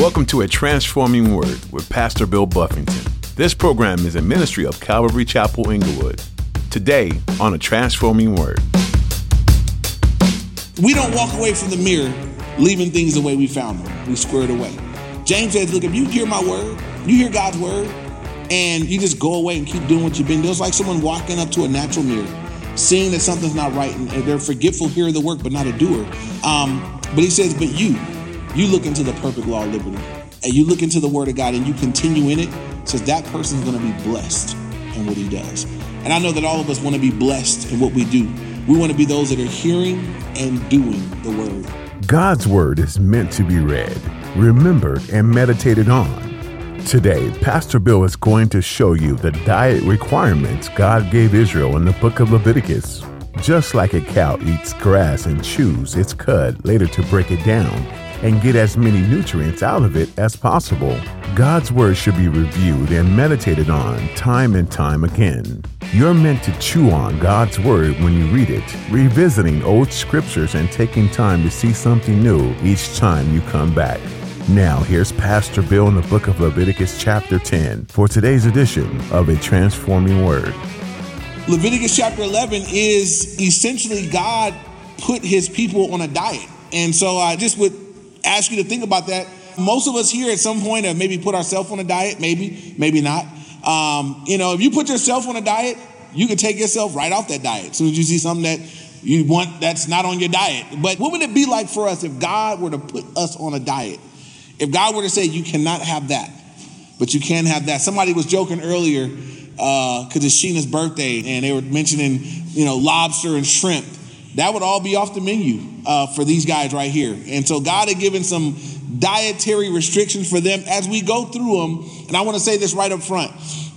Welcome to A Transforming Word with Pastor Bill Buffington. This program is a ministry of Calvary Chapel Inglewood. Today on A Transforming Word. We don't walk away from the mirror leaving things the way we found them. We square it away. James says, Look, if you hear my word, you hear God's word, and you just go away and keep doing what you've been doing, it's like someone walking up to a natural mirror, seeing that something's not right, and they're forgetful, hearing the work, but not a doer. Um, but he says, But you, you look into the perfect law of liberty and you look into the word of God and you continue in it, says that person's going to be blessed in what he does. And I know that all of us want to be blessed in what we do. We want to be those that are hearing and doing the word. God's word is meant to be read, remembered, and meditated on. Today, Pastor Bill is going to show you the diet requirements God gave Israel in the book of Leviticus. Just like a cow eats grass and chews its cud later to break it down, and get as many nutrients out of it as possible. God's Word should be reviewed and meditated on time and time again. You're meant to chew on God's Word when you read it, revisiting old scriptures and taking time to see something new each time you come back. Now, here's Pastor Bill in the book of Leviticus, chapter 10, for today's edition of A Transforming Word. Leviticus chapter 11 is essentially God put his people on a diet. And so I just would ask you to think about that. Most of us here at some point have maybe put ourselves on a diet, maybe, maybe not. Um, you know, if you put yourself on a diet, you can take yourself right off that diet. As soon as you see something that you want that's not on your diet. But what would it be like for us if God were to put us on a diet? If God were to say, you cannot have that, but you can have that. Somebody was joking earlier because uh, it's Sheena's birthday, and they were mentioning, you know, lobster and shrimp that would all be off the menu uh, for these guys right here. And so God had given some dietary restrictions for them as we go through them. And I want to say this right up front.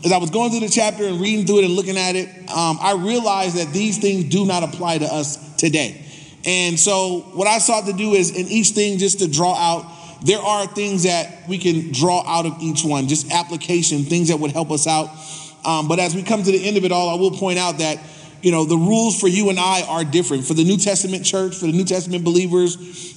As I was going through the chapter and reading through it and looking at it, um, I realized that these things do not apply to us today. And so, what I sought to do is in each thing just to draw out, there are things that we can draw out of each one, just application, things that would help us out. Um, but as we come to the end of it all, I will point out that you know, the rules for you and I are different. For the New Testament church, for the New Testament believers,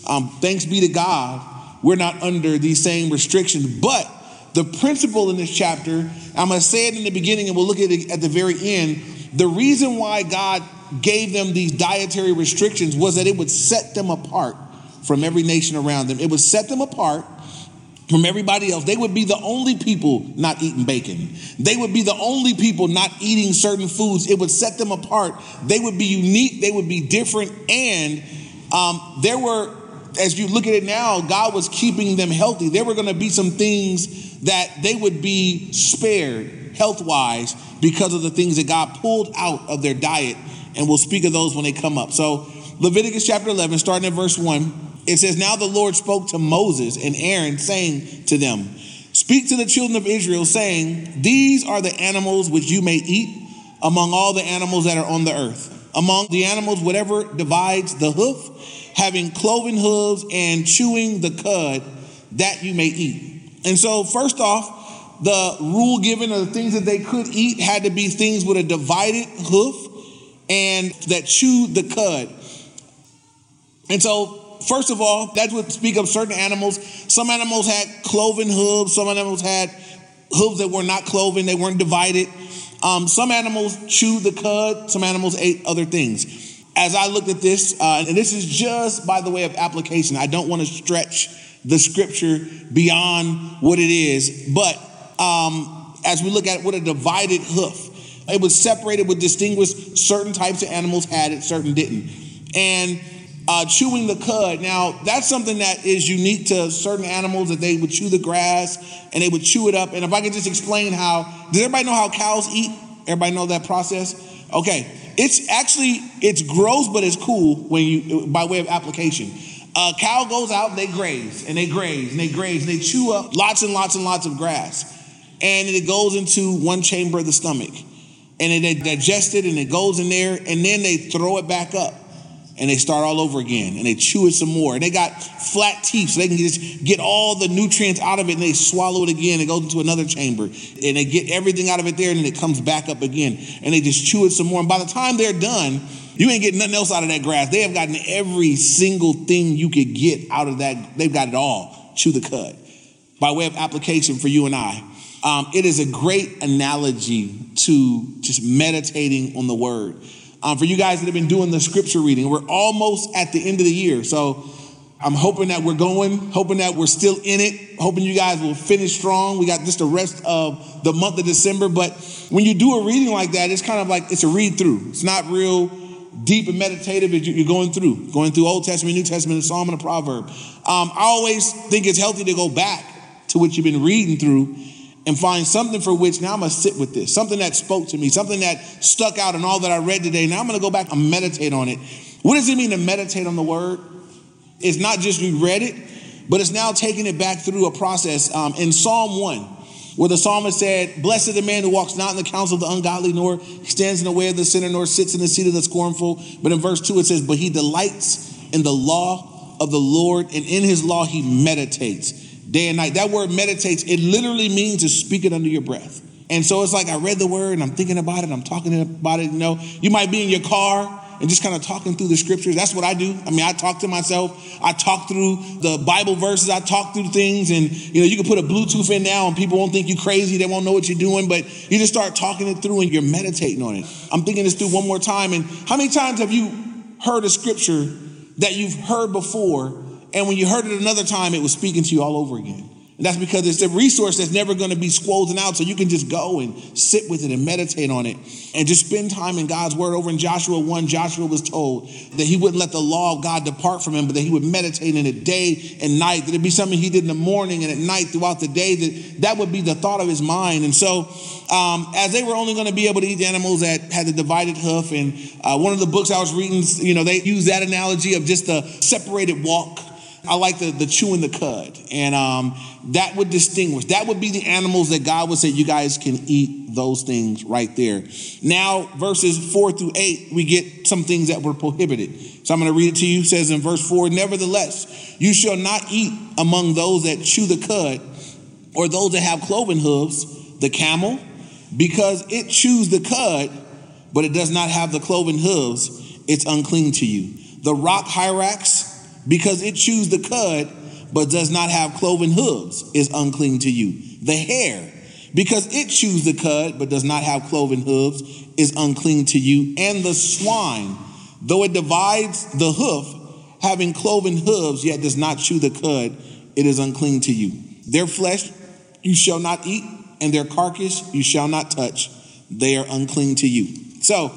um, thanks be to God, we're not under these same restrictions. But the principle in this chapter, I'm going to say it in the beginning and we'll look at it at the very end. The reason why God gave them these dietary restrictions was that it would set them apart from every nation around them. It would set them apart from everybody else. They would be the only people not eating bacon. They would be the only people not eating certain foods. It would set them apart. They would be unique. They would be different. And um, there were, as you look at it now, God was keeping them healthy. There were going to be some things that they would be spared health wise because of the things that God pulled out of their diet. And we'll speak of those when they come up. So, Leviticus chapter 11, starting at verse 1. It says, Now the Lord spoke to Moses and Aaron, saying to them, Speak to the children of Israel, saying, These are the animals which you may eat among all the animals that are on the earth. Among the animals, whatever divides the hoof, having cloven hooves and chewing the cud, that you may eat. And so, first off, the rule given of the things that they could eat had to be things with a divided hoof and that chewed the cud. And so first of all, that would speak of certain animals. Some animals had cloven hooves, some animals had hooves that were not cloven, they weren't divided. Um, some animals chewed the cud, some animals ate other things. As I looked at this, uh, and this is just by the way of application, I don't want to stretch the scripture beyond what it is, but um, as we look at what a divided hoof, it was separated, would distinguish certain types of animals had it, certain didn't. And uh, chewing the cud. Now, that's something that is unique to certain animals that they would chew the grass and they would chew it up. And if I could just explain how, does everybody know how cows eat? Everybody know that process? Okay. It's actually, it's gross, but it's cool when you, by way of application. A cow goes out they graze and they graze and they graze and they chew up lots and lots and lots of grass. And it goes into one chamber of the stomach. And they digest it and it goes in there and then they throw it back up and they start all over again and they chew it some more. And they got flat teeth so they can just get all the nutrients out of it and they swallow it again. It goes into another chamber and they get everything out of it there and then it comes back up again and they just chew it some more. And by the time they're done, you ain't getting nothing else out of that grass. They have gotten every single thing you could get out of that. They've got it all. Chew the cud. by way of application for you and I. Um, it is a great analogy to just meditating on the word. Um, for you guys that have been doing the scripture reading, we're almost at the end of the year. So I'm hoping that we're going, hoping that we're still in it, hoping you guys will finish strong. We got just the rest of the month of December. But when you do a reading like that, it's kind of like it's a read through. It's not real deep and meditative you're going through, going through Old Testament, New Testament, a Psalm, and a proverb. Um, I always think it's healthy to go back to what you've been reading through and find something for which now I'm gonna sit with this, something that spoke to me, something that stuck out in all that I read today. Now I'm gonna go back and meditate on it. What does it mean to meditate on the word? It's not just we read it, but it's now taking it back through a process. Um, in Psalm 1, where the psalmist said, Blessed is the man who walks not in the counsel of the ungodly, nor stands in the way of the sinner, nor sits in the seat of the scornful. But in verse 2, it says, But he delights in the law of the Lord, and in his law he meditates day and night. That word meditates, it literally means to speak it under your breath. And so it's like I read the word and I'm thinking about it, I'm talking about it. You know, you might be in your car and just kind of talking through the scriptures. That's what I do. I mean, I talk to myself. I talk through the Bible verses. I talk through things, and you know, you can put a Bluetooth in now, and people won't think you crazy. They won't know what you're doing, but you just start talking it through, and you're meditating on it. I'm thinking this through one more time. And how many times have you heard a scripture that you've heard before, and when you heard it another time, it was speaking to you all over again? And that's because it's a resource that's never going to be squolden out. So you can just go and sit with it and meditate on it and just spend time in God's word. Over in Joshua 1, Joshua was told that he wouldn't let the law of God depart from him, but that he would meditate in it day and night. That it'd be something he did in the morning and at night throughout the day, that that would be the thought of his mind. And so, um, as they were only going to be able to eat animals that had the divided hoof, and uh, one of the books I was reading, you know, they use that analogy of just a separated walk. I like the, the chewing the cud. And um, that would distinguish. That would be the animals that God would say, you guys can eat those things right there. Now, verses four through eight, we get some things that were prohibited. So I'm going to read it to you. It says in verse four, nevertheless, you shall not eat among those that chew the cud or those that have cloven hooves, the camel, because it chews the cud, but it does not have the cloven hooves, it's unclean to you. The rock hyrax, because it chews the cud, but does not have cloven hooves, is unclean to you. The hare, because it chews the cud, but does not have cloven hooves, is unclean to you. And the swine, though it divides the hoof, having cloven hooves, yet does not chew the cud, it is unclean to you. Their flesh you shall not eat, and their carcass you shall not touch. They are unclean to you. So,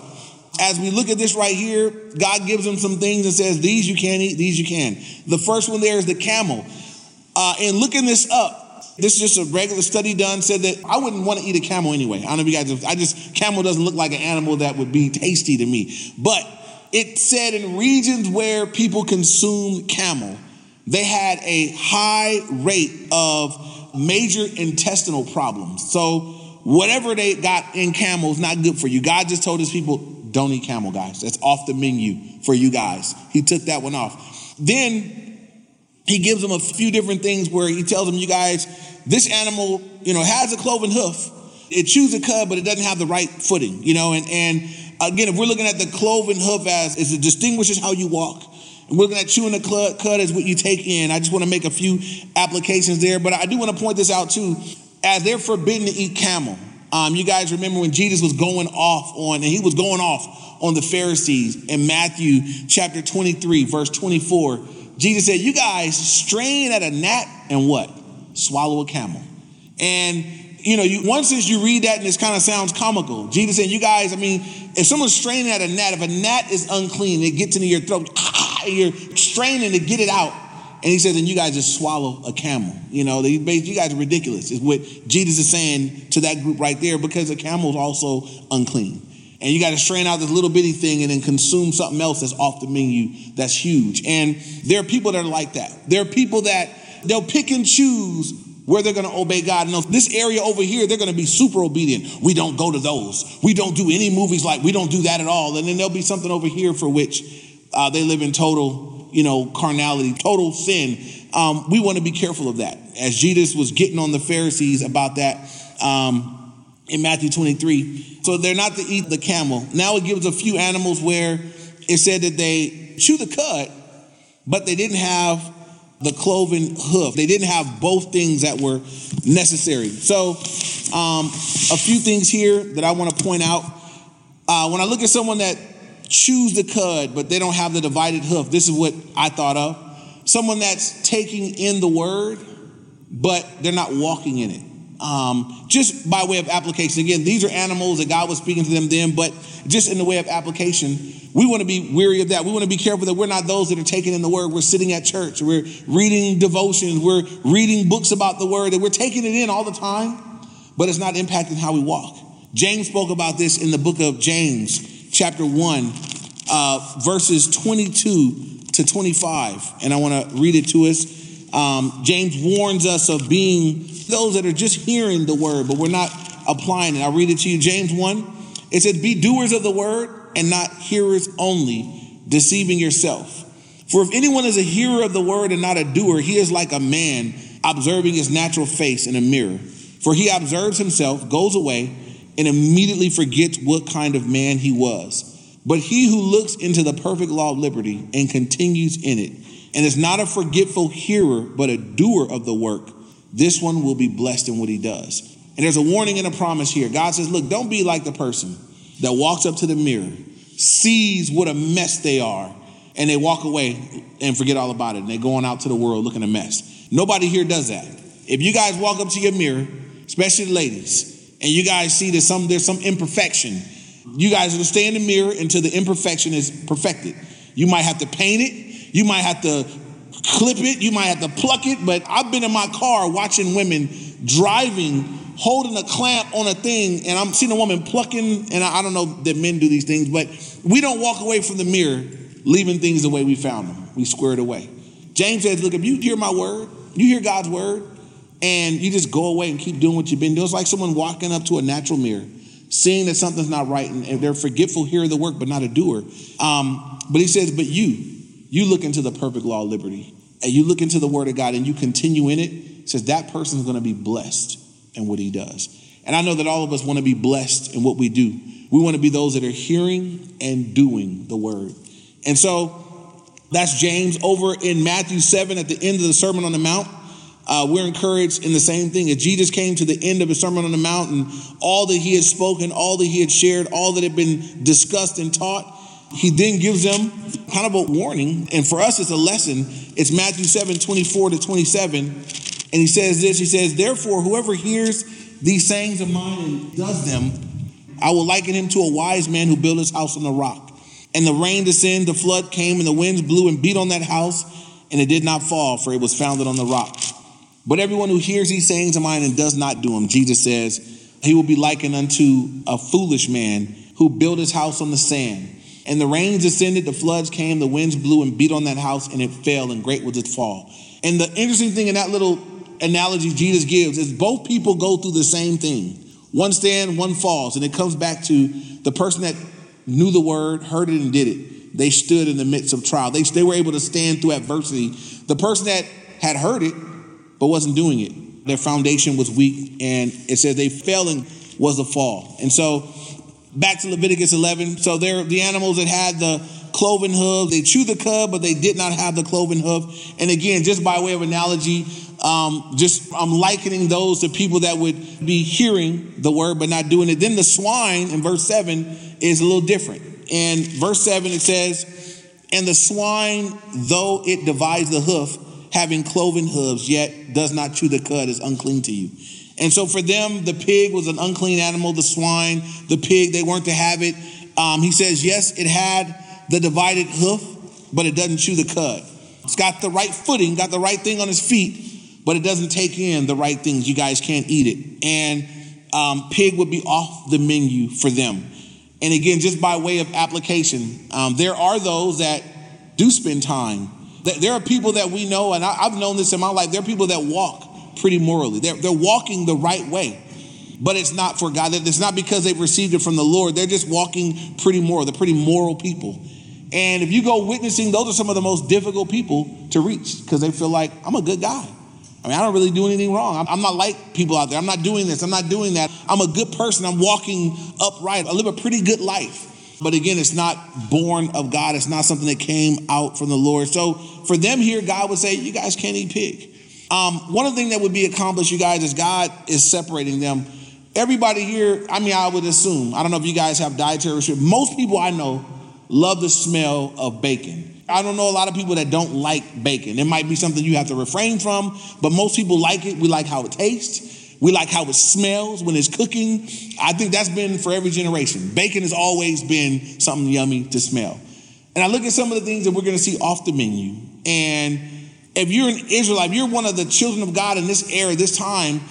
as we look at this right here, God gives them some things and says, These you can't eat, these you can. The first one there is the camel. Uh, and looking this up, this is just a regular study done, said that I wouldn't want to eat a camel anyway. I don't know if you guys, I just, camel doesn't look like an animal that would be tasty to me. But it said in regions where people consumed camel, they had a high rate of major intestinal problems. So whatever they got in camel is not good for you. God just told his people, don't eat camel, guys. That's off the menu for you guys. He took that one off. Then he gives them a few different things where he tells them, you guys, this animal, you know, has a cloven hoof. It chews a cud, but it doesn't have the right footing, you know. And, and again, if we're looking at the cloven hoof as, as it distinguishes how you walk, and we're looking at chewing the cud as what you take in. I just want to make a few applications there, but I do want to point this out too. As they're forbidden to eat camel, um, you guys remember when Jesus was going off on, and he was going off on the Pharisees in Matthew chapter 23, verse 24. Jesus said, You guys strain at a gnat and what? Swallow a camel. And you know, you, one sense you read that and this kind of sounds comical. Jesus said, You guys, I mean, if someone's straining at a gnat, if a gnat is unclean, it gets into your throat, you're straining to get it out. And he says, and you guys just swallow a camel. You know, you guys are ridiculous, is what Jesus is saying to that group right there, because a camel is also unclean. And you got to strain out this little bitty thing and then consume something else that's off the menu that's huge. And there are people that are like that. There are people that they'll pick and choose where they're going to obey God. And this area over here, they're going to be super obedient. We don't go to those. We don't do any movies like we don't do that at all. And then there'll be something over here for which uh, they live in total you know, carnality, total sin. Um, we want to be careful of that. As Jesus was getting on the Pharisees about that um, in Matthew 23. So they're not to eat the camel. Now it gives a few animals where it said that they chew the cud, but they didn't have the cloven hoof. They didn't have both things that were necessary. So, um, a few things here that I want to point out. Uh, when I look at someone that chews the cud, but they don't have the divided hoof, this is what I thought of. Someone that's taking in the word, but they're not walking in it. Um, just by way of application, again, these are animals that God was speaking to them then, but just in the way of application, we want to be weary of that. We want to be careful that we're not those that are taking in the word. We're sitting at church, we're reading devotions, we're reading books about the word, and we're taking it in all the time, but it's not impacting how we walk. James spoke about this in the book of James, chapter 1, uh, verses 22 to 25, and I want to read it to us. Um, James warns us of being those that are just hearing the word, but we're not applying it. I'll read it to you. James 1, it says, Be doers of the word and not hearers only, deceiving yourself. For if anyone is a hearer of the word and not a doer, he is like a man observing his natural face in a mirror. For he observes himself, goes away, and immediately forgets what kind of man he was. But he who looks into the perfect law of liberty and continues in it, and is not a forgetful hearer, but a doer of the work, this one will be blessed in what he does. And there's a warning and a promise here. God says, Look, don't be like the person that walks up to the mirror, sees what a mess they are, and they walk away and forget all about it. And they're going out to the world looking a mess. Nobody here does that. If you guys walk up to your mirror, especially the ladies, and you guys see that some there's some imperfection, you guys will stay in the mirror until the imperfection is perfected. You might have to paint it, you might have to clip it, you might have to pluck it, but I've been in my car watching women driving, holding a clamp on a thing, and I'm seeing a woman plucking, and I don't know that men do these things, but we don't walk away from the mirror leaving things the way we found them. We square it away. James says, Look, if you hear my word, you hear God's word, and you just go away and keep doing what you've been doing, it's like someone walking up to a natural mirror, seeing that something's not right, and they're forgetful, hear the work, but not a doer. Um, but he says, But you, you look into the perfect law of liberty and you look into the word of God and you continue in it, says that person is going to be blessed in what he does. And I know that all of us want to be blessed in what we do. We want to be those that are hearing and doing the word. And so that's James over in Matthew 7 at the end of the Sermon on the Mount. Uh, we're encouraged in the same thing. As Jesus came to the end of his Sermon on the Mount and all that he had spoken, all that he had shared, all that had been discussed and taught, he then gives them kind of a warning. And for us, it's a lesson. It's Matthew 7 24 to 27. And he says this He says, Therefore, whoever hears these sayings of mine and does them, I will liken him to a wise man who built his house on the rock. And the rain descended, the flood came, and the winds blew and beat on that house, and it did not fall, for it was founded on the rock. But everyone who hears these sayings of mine and does not do them, Jesus says, he will be likened unto a foolish man who built his house on the sand. And the rains descended, the floods came, the winds blew and beat on that house, and it fell, and great was its fall. And the interesting thing in that little analogy Jesus gives is both people go through the same thing. One stand, one falls, and it comes back to the person that knew the word, heard it, and did it. They stood in the midst of trial. They, they were able to stand through adversity. The person that had heard it but wasn't doing it, their foundation was weak, and it says they failing was the fall. And so back to Leviticus 11. So they're the animals that had the cloven hoof. They chew the cud, but they did not have the cloven hoof. And again, just by way of analogy, um, just I'm likening those to people that would be hearing the word but not doing it. Then the swine in verse 7 is a little different. In verse 7, it says, And the swine, though it divides the hoof, having cloven hooves, yet does not chew the cud, is unclean to you. And so for them, the pig was an unclean animal, the swine, the pig, they weren't to have it. Um, he says, yes, it had the divided hoof, but it doesn't chew the cud. It's got the right footing, got the right thing on his feet, but it doesn't take in the right things. You guys can't eat it. And um, pig would be off the menu for them. And again, just by way of application, um, there are those that do spend time. There are people that we know, and I've known this in my life, there are people that walk pretty morally. They're, they're walking the right way, but it's not for God. It's not because they've received it from the Lord. They're just walking pretty moral. They're pretty moral people. And if you go witnessing, those are some of the most difficult people to reach because they feel like, I'm a good guy. I mean, I don't really do anything wrong. I'm not like people out there. I'm not doing this. I'm not doing that. I'm a good person. I'm walking upright. I live a pretty good life. But again, it's not born of God. It's not something that came out from the Lord. So for them here, God would say, You guys can't eat pig. Um, one of the things that would be accomplished, you guys, is God is separating them. Everybody here, I mean, I would assume, I don't know if you guys have dietary restrictions. Most people I know love the smell of bacon. I don't know a lot of people that don't like bacon. It might be something you have to refrain from, but most people like it. We like how it tastes. We like how it smells when it's cooking. I think that's been for every generation. Bacon has always been something yummy to smell. And I look at some of the things that we're going to see off the menu. And if you're an Israelite, you're one of the children of God in this era, this time,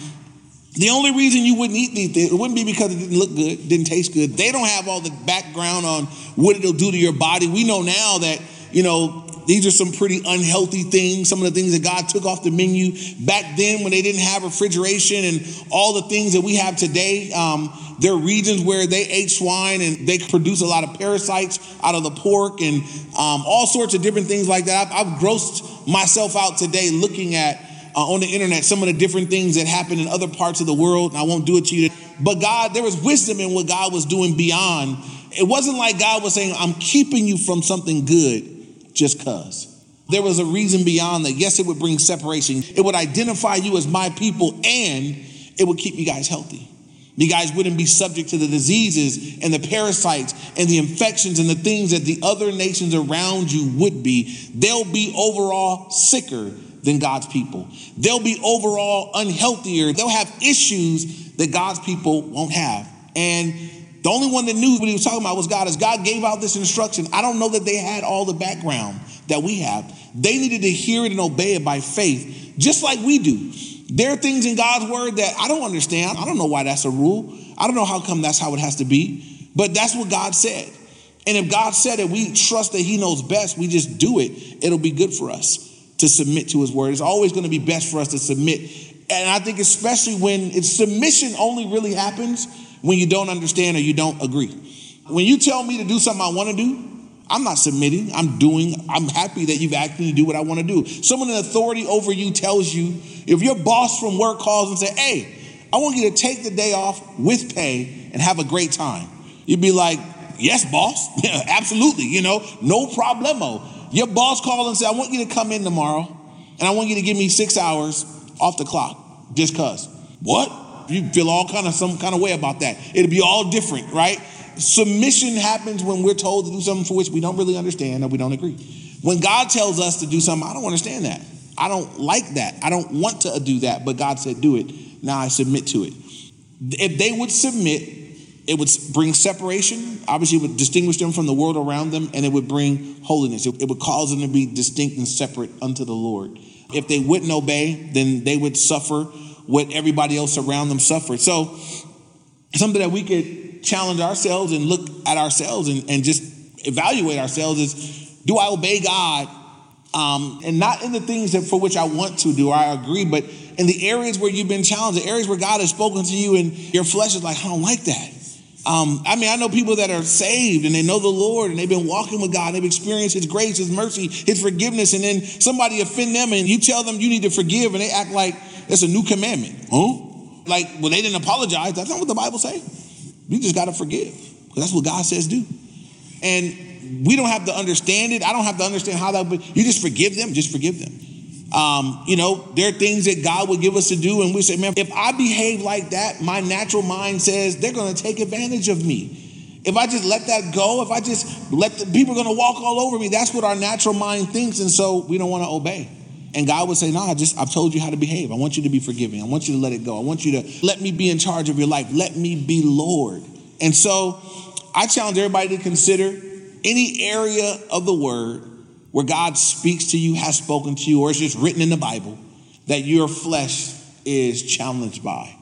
the only reason you wouldn't eat these things, it wouldn't be because it didn't look good, didn't taste good. They don't have all the background on what it'll do to your body. We know now that you know, these are some pretty unhealthy things, some of the things that God took off the menu back then when they didn't have refrigeration and all the things that we have today. Um, there are regions where they ate swine and they produce a lot of parasites out of the pork and um, all sorts of different things like that. I've, I've grossed myself out today looking at uh, on the internet some of the different things that happen in other parts of the world. I won't do it to you. But God, there was wisdom in what God was doing beyond. It wasn't like God was saying, I'm keeping you from something good just cuz. There was a reason beyond that. Yes, it would bring separation. It would identify you as my people and it would keep you guys healthy. You guys wouldn't be subject to the diseases and the parasites and the infections and the things that the other nations around you would be. They'll be overall sicker than God's people. They'll be overall unhealthier. They'll have issues that God's people won't have. And the only one that knew what he was talking about was God. As God gave out this instruction, I don't know that they had all the background that we have. They needed to hear it and obey it by faith, just like we do. There are things in God's word that I don't understand. I don't know why that's a rule. I don't know how come that's how it has to be. But that's what God said. And if God said it, we trust that He knows best. We just do it. It'll be good for us to submit to His word. It's always going to be best for us to submit. And I think, especially when it's submission only really happens when you don't understand or you don't agree. When you tell me to do something I want to do, I'm not submitting. I'm doing, I'm happy that you've asked me to do what I want to do. Someone in authority over you tells you, if your boss from work calls and say, hey, I want you to take the day off with pay and have a great time. You'd be like, yes, boss. Absolutely. You know, no problemo. Your boss calls and said, I want you to come in tomorrow and I want you to give me six hours off the clock just cause. What? You feel all kind of some kind of way about that. It'll be all different, right? Submission happens when we're told to do something for which we don't really understand or we don't agree. When God tells us to do something, I don't understand that. I don't like that. I don't want to do that, but God said do it. Now I submit to it. If they would submit, it would bring separation. Obviously, it would distinguish them from the world around them, and it would bring holiness. It would cause them to be distinct and separate unto the Lord. If they wouldn't obey, then they would suffer what everybody else around them suffered. So, something that we could challenge ourselves and look at ourselves and, and just evaluate ourselves is do I obey God? Um, and not in the things that for which I want to do, I agree, but in the areas where you've been challenged, the areas where God has spoken to you and your flesh is like, I don't like that. Um, I mean, I know people that are saved and they know the Lord and they've been walking with God. They've experienced His grace, His mercy, His forgiveness. And then somebody offend them and you tell them you need to forgive and they act like it's a new commandment. Huh? Like, well, they didn't apologize. That's not what the Bible say. You just got to forgive. Because that's what God says do. And we don't have to understand it. I don't have to understand how that, but you just forgive them, just forgive them. Um, you know, there are things that God would give us to do, and we say, man, if I behave like that, my natural mind says they're going to take advantage of me. If I just let that go, if I just let the people are going to walk all over me, that's what our natural mind thinks, and so we don't want to obey. And God would say, No, I just I've told you how to behave. I want you to be forgiving. I want you to let it go. I want you to let me be in charge of your life. Let me be Lord. And so I challenge everybody to consider any area of the word where God speaks to you, has spoken to you, or it's just written in the Bible that your flesh is challenged by.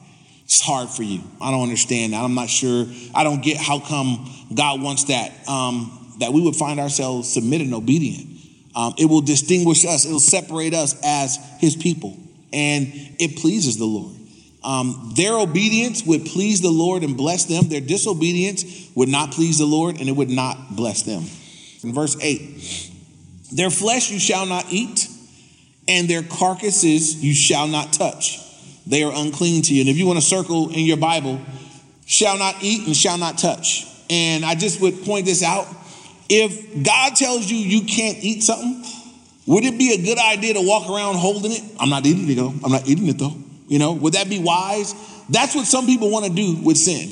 It's hard for you. I don't understand that. I'm not sure. I don't get how come God wants that. Um, that we would find ourselves submitted and obedient. Um, it will distinguish us, it'll separate us as his people, and it pleases the Lord. Um, their obedience would please the Lord and bless them. Their disobedience would not please the Lord and it would not bless them. In verse 8, their flesh you shall not eat, and their carcasses you shall not touch. They are unclean to you. And if you want to circle in your Bible, shall not eat and shall not touch. And I just would point this out. If God tells you you can't eat something, would it be a good idea to walk around holding it? I'm not eating it though. I'm not eating it though. You know, would that be wise? That's what some people want to do with sin.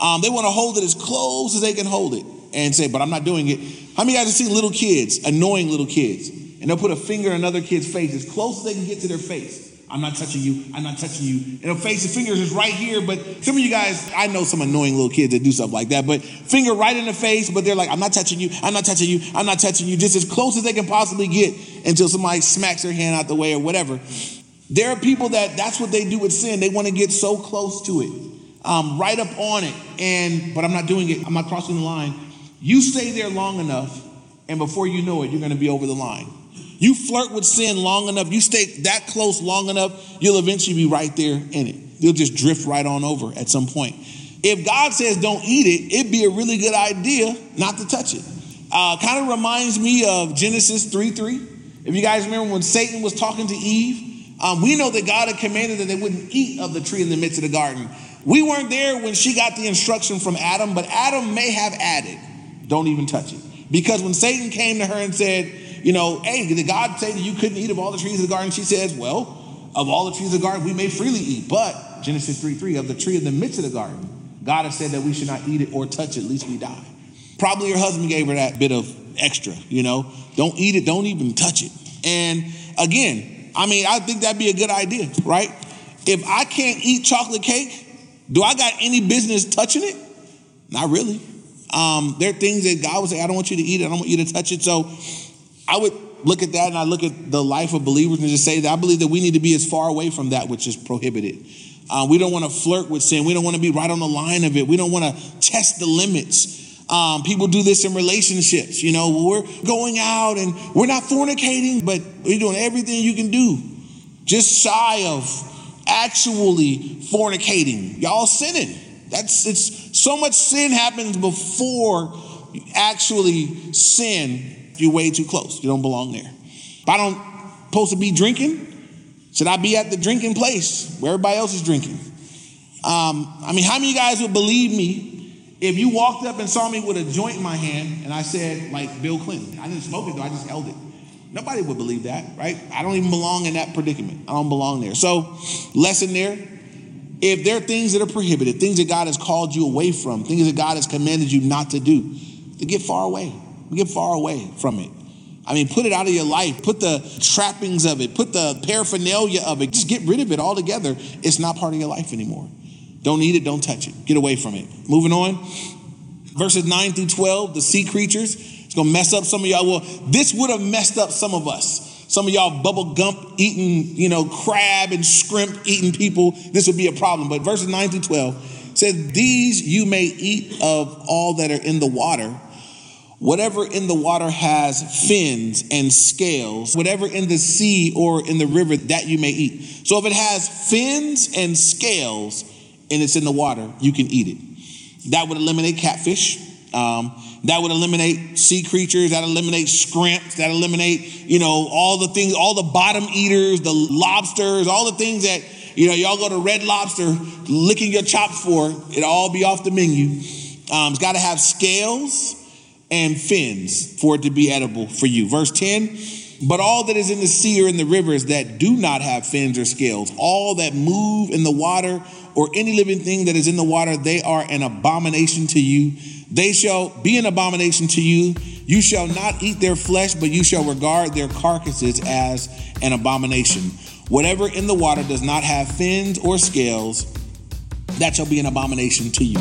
Um, they want to hold it as close as they can hold it and say, but I'm not doing it. How many of guys have seen little kids, annoying little kids, and they'll put a finger in another kid's face as close as they can get to their face? I'm not touching you. I'm not touching you. And the face, the fingers is right here. But some of you guys, I know some annoying little kids that do stuff like that. But finger right in the face, but they're like, I'm not touching you. I'm not touching you. I'm not touching you. Just as close as they can possibly get until somebody smacks their hand out the way or whatever. There are people that that's what they do with sin. They want to get so close to it, um, right up on it. And but I'm not doing it. I'm not crossing the line. You stay there long enough, and before you know it, you're going to be over the line. You flirt with sin long enough, you stay that close long enough, you'll eventually be right there in it. You'll just drift right on over at some point. If God says don't eat it, it'd be a really good idea not to touch it. Uh, kind of reminds me of Genesis 3 3. If you guys remember when Satan was talking to Eve, um, we know that God had commanded that they wouldn't eat of the tree in the midst of the garden. We weren't there when she got the instruction from Adam, but Adam may have added, don't even touch it. Because when Satan came to her and said, you know, hey, did God say that you couldn't eat of all the trees of the garden? She says, well, of all the trees of the garden, we may freely eat. But Genesis 3 3, of the tree in the midst of the garden, God has said that we should not eat it or touch it, lest we die. Probably her husband gave her that bit of extra, you know, don't eat it, don't even touch it. And again, I mean, I think that'd be a good idea, right? If I can't eat chocolate cake, do I got any business touching it? Not really. Um, there are things that God would say, I don't want you to eat it, I don't want you to touch it. So I would look at that and I look at the life of believers and just say that I believe that we need to be as far away from that which is prohibited. Uh, we don't want to flirt with sin. We don't want to be right on the line of it. We don't want to test the limits. Um, people do this in relationships. You know, we're going out and we're not fornicating, but we're doing everything you can do just shy of actually fornicating. Y'all sinning. That's it's so much sin happens before actually sin you're way too close. You don't belong there. If I don't supposed to be drinking, should I be at the drinking place where everybody else is drinking? Um, I mean, how many guys would believe me if you walked up and saw me with a joint in my hand and I said, like Bill Clinton, I didn't smoke it though, I just held it. Nobody would believe that, right? I don't even belong in that predicament. I don't belong there. So, lesson there if there are things that are prohibited, things that God has called you away from, things that God has commanded you not to do, to get far away. Get far away from it. I mean, put it out of your life. Put the trappings of it. Put the paraphernalia of it. Just get rid of it altogether. It's not part of your life anymore. Don't eat it. Don't touch it. Get away from it. Moving on. Verses 9 through 12, the sea creatures. It's to mess up some of y'all. Well, this would have messed up some of us. Some of y'all Bubba Gump eating, you know, crab and shrimp eating people. This would be a problem. But verses 9 through 12 says, These you may eat of all that are in the water Whatever in the water has fins and scales, whatever in the sea or in the river, that you may eat. So if it has fins and scales and it's in the water, you can eat it. That would eliminate catfish. Um, that would eliminate sea creatures. That eliminate scrimps. That eliminate, you know, all the things, all the bottom eaters, the lobsters, all the things that, you know, y'all go to Red Lobster licking your chops for. It'll all be off the menu. Um, it's got to have scales and fins for it to be edible for you. Verse 10 But all that is in the sea or in the rivers that do not have fins or scales, all that move in the water or any living thing that is in the water, they are an abomination to you. They shall be an abomination to you. You shall not eat their flesh, but you shall regard their carcasses as an abomination. Whatever in the water does not have fins or scales, that shall be an abomination to you.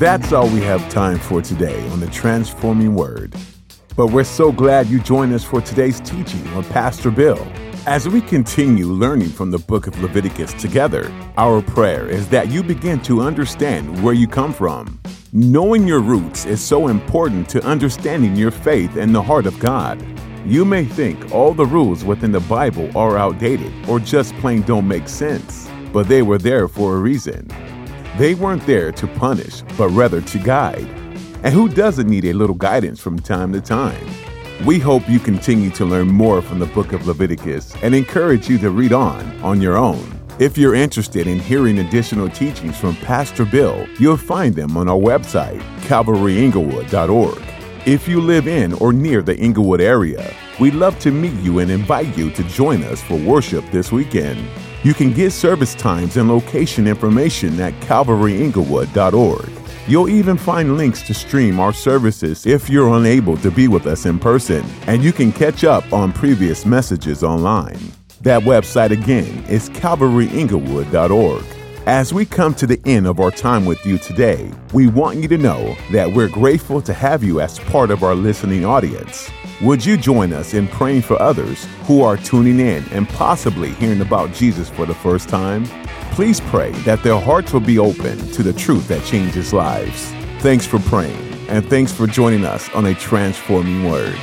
That's all we have time for today on the Transforming Word. But we're so glad you joined us for today's teaching with Pastor Bill. As we continue learning from the book of Leviticus together, our prayer is that you begin to understand where you come from. Knowing your roots is so important to understanding your faith and the heart of God. You may think all the rules within the Bible are outdated or just plain don't make sense, but they were there for a reason. They weren't there to punish, but rather to guide. And who doesn't need a little guidance from time to time? We hope you continue to learn more from the book of Leviticus and encourage you to read on on your own. If you're interested in hearing additional teachings from Pastor Bill, you'll find them on our website, calvaryinglewood.org. If you live in or near the Inglewood area, we'd love to meet you and invite you to join us for worship this weekend. You can get service times and location information at calvaryinglewood.org. You'll even find links to stream our services if you're unable to be with us in person, and you can catch up on previous messages online. That website again is calvaryinglewood.org. As we come to the end of our time with you today, we want you to know that we're grateful to have you as part of our listening audience. Would you join us in praying for others who are tuning in and possibly hearing about Jesus for the first time? Please pray that their hearts will be open to the truth that changes lives. Thanks for praying, and thanks for joining us on a transforming word.